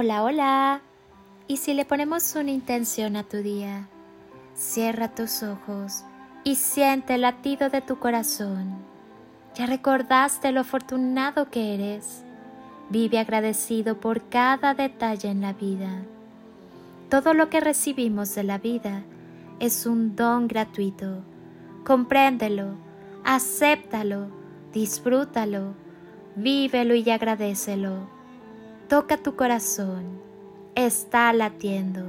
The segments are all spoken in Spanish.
Hola, hola. ¿Y si le ponemos una intención a tu día? Cierra tus ojos y siente el latido de tu corazón. Ya recordaste lo afortunado que eres. Vive agradecido por cada detalle en la vida. Todo lo que recibimos de la vida es un don gratuito. Compréndelo, acéptalo, disfrútalo, vívelo y agradecelo. Toca tu corazón, está latiendo,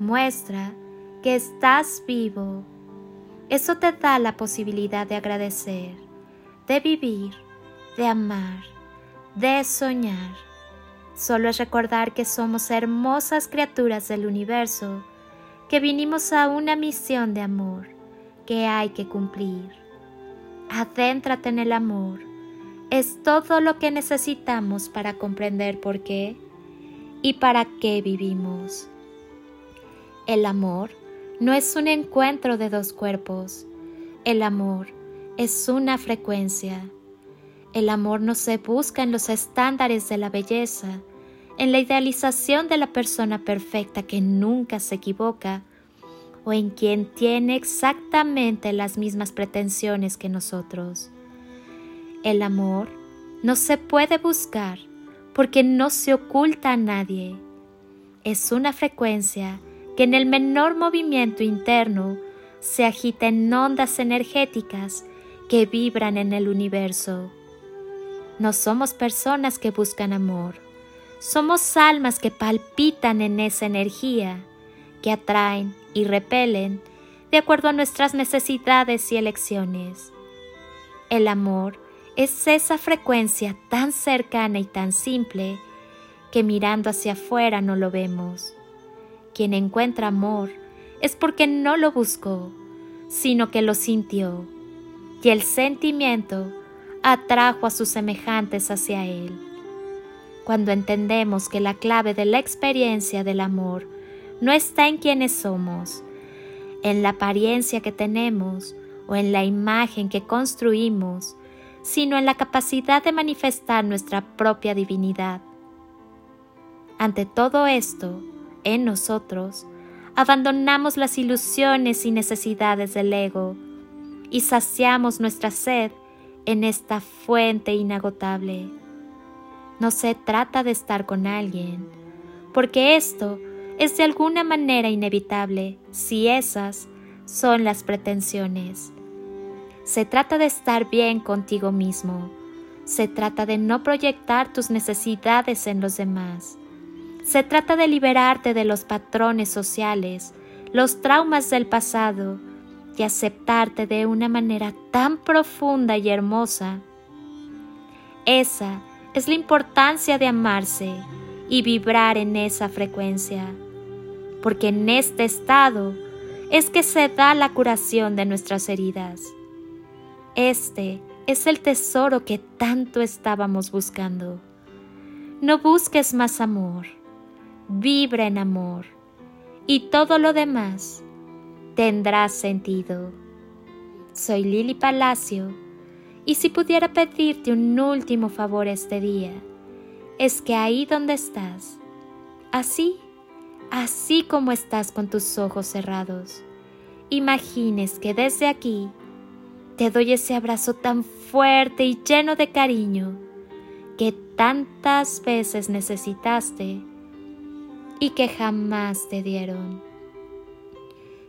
muestra que estás vivo. Eso te da la posibilidad de agradecer, de vivir, de amar, de soñar. Solo es recordar que somos hermosas criaturas del universo, que vinimos a una misión de amor que hay que cumplir. Adéntrate en el amor. Es todo lo que necesitamos para comprender por qué y para qué vivimos. El amor no es un encuentro de dos cuerpos. El amor es una frecuencia. El amor no se busca en los estándares de la belleza, en la idealización de la persona perfecta que nunca se equivoca, o en quien tiene exactamente las mismas pretensiones que nosotros. El amor no se puede buscar porque no se oculta a nadie. Es una frecuencia que en el menor movimiento interno se agita en ondas energéticas que vibran en el universo. No somos personas que buscan amor, somos almas que palpitan en esa energía, que atraen y repelen de acuerdo a nuestras necesidades y elecciones. El amor es esa frecuencia tan cercana y tan simple que mirando hacia afuera no lo vemos. Quien encuentra amor es porque no lo buscó, sino que lo sintió, y el sentimiento atrajo a sus semejantes hacia él cuando entendemos que la clave de la experiencia del amor no está en quienes somos, en la apariencia que tenemos o en la imagen que construimos, sino en la capacidad de manifestar nuestra propia divinidad. Ante todo esto, en nosotros, abandonamos las ilusiones y necesidades del ego y saciamos nuestra sed en esta fuente inagotable. No se trata de estar con alguien, porque esto es de alguna manera inevitable si esas son las pretensiones. Se trata de estar bien contigo mismo. Se trata de no proyectar tus necesidades en los demás. Se trata de liberarte de los patrones sociales, los traumas del pasado y aceptarte de una manera tan profunda y hermosa. Esa es la importancia de amarse y vibrar en esa frecuencia, porque en este estado es que se da la curación de nuestras heridas. Este es el tesoro que tanto estábamos buscando. No busques más amor, vibra en amor y todo lo demás tendrá sentido. Soy Lili Palacio y si pudiera pedirte un último favor este día, es que ahí donde estás, así, así como estás con tus ojos cerrados, imagines que desde aquí te doy ese abrazo tan fuerte y lleno de cariño que tantas veces necesitaste y que jamás te dieron.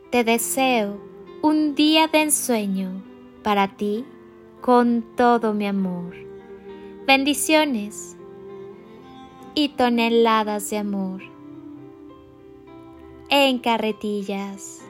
Te deseo un día de ensueño para ti con todo mi amor. Bendiciones y toneladas de amor en carretillas.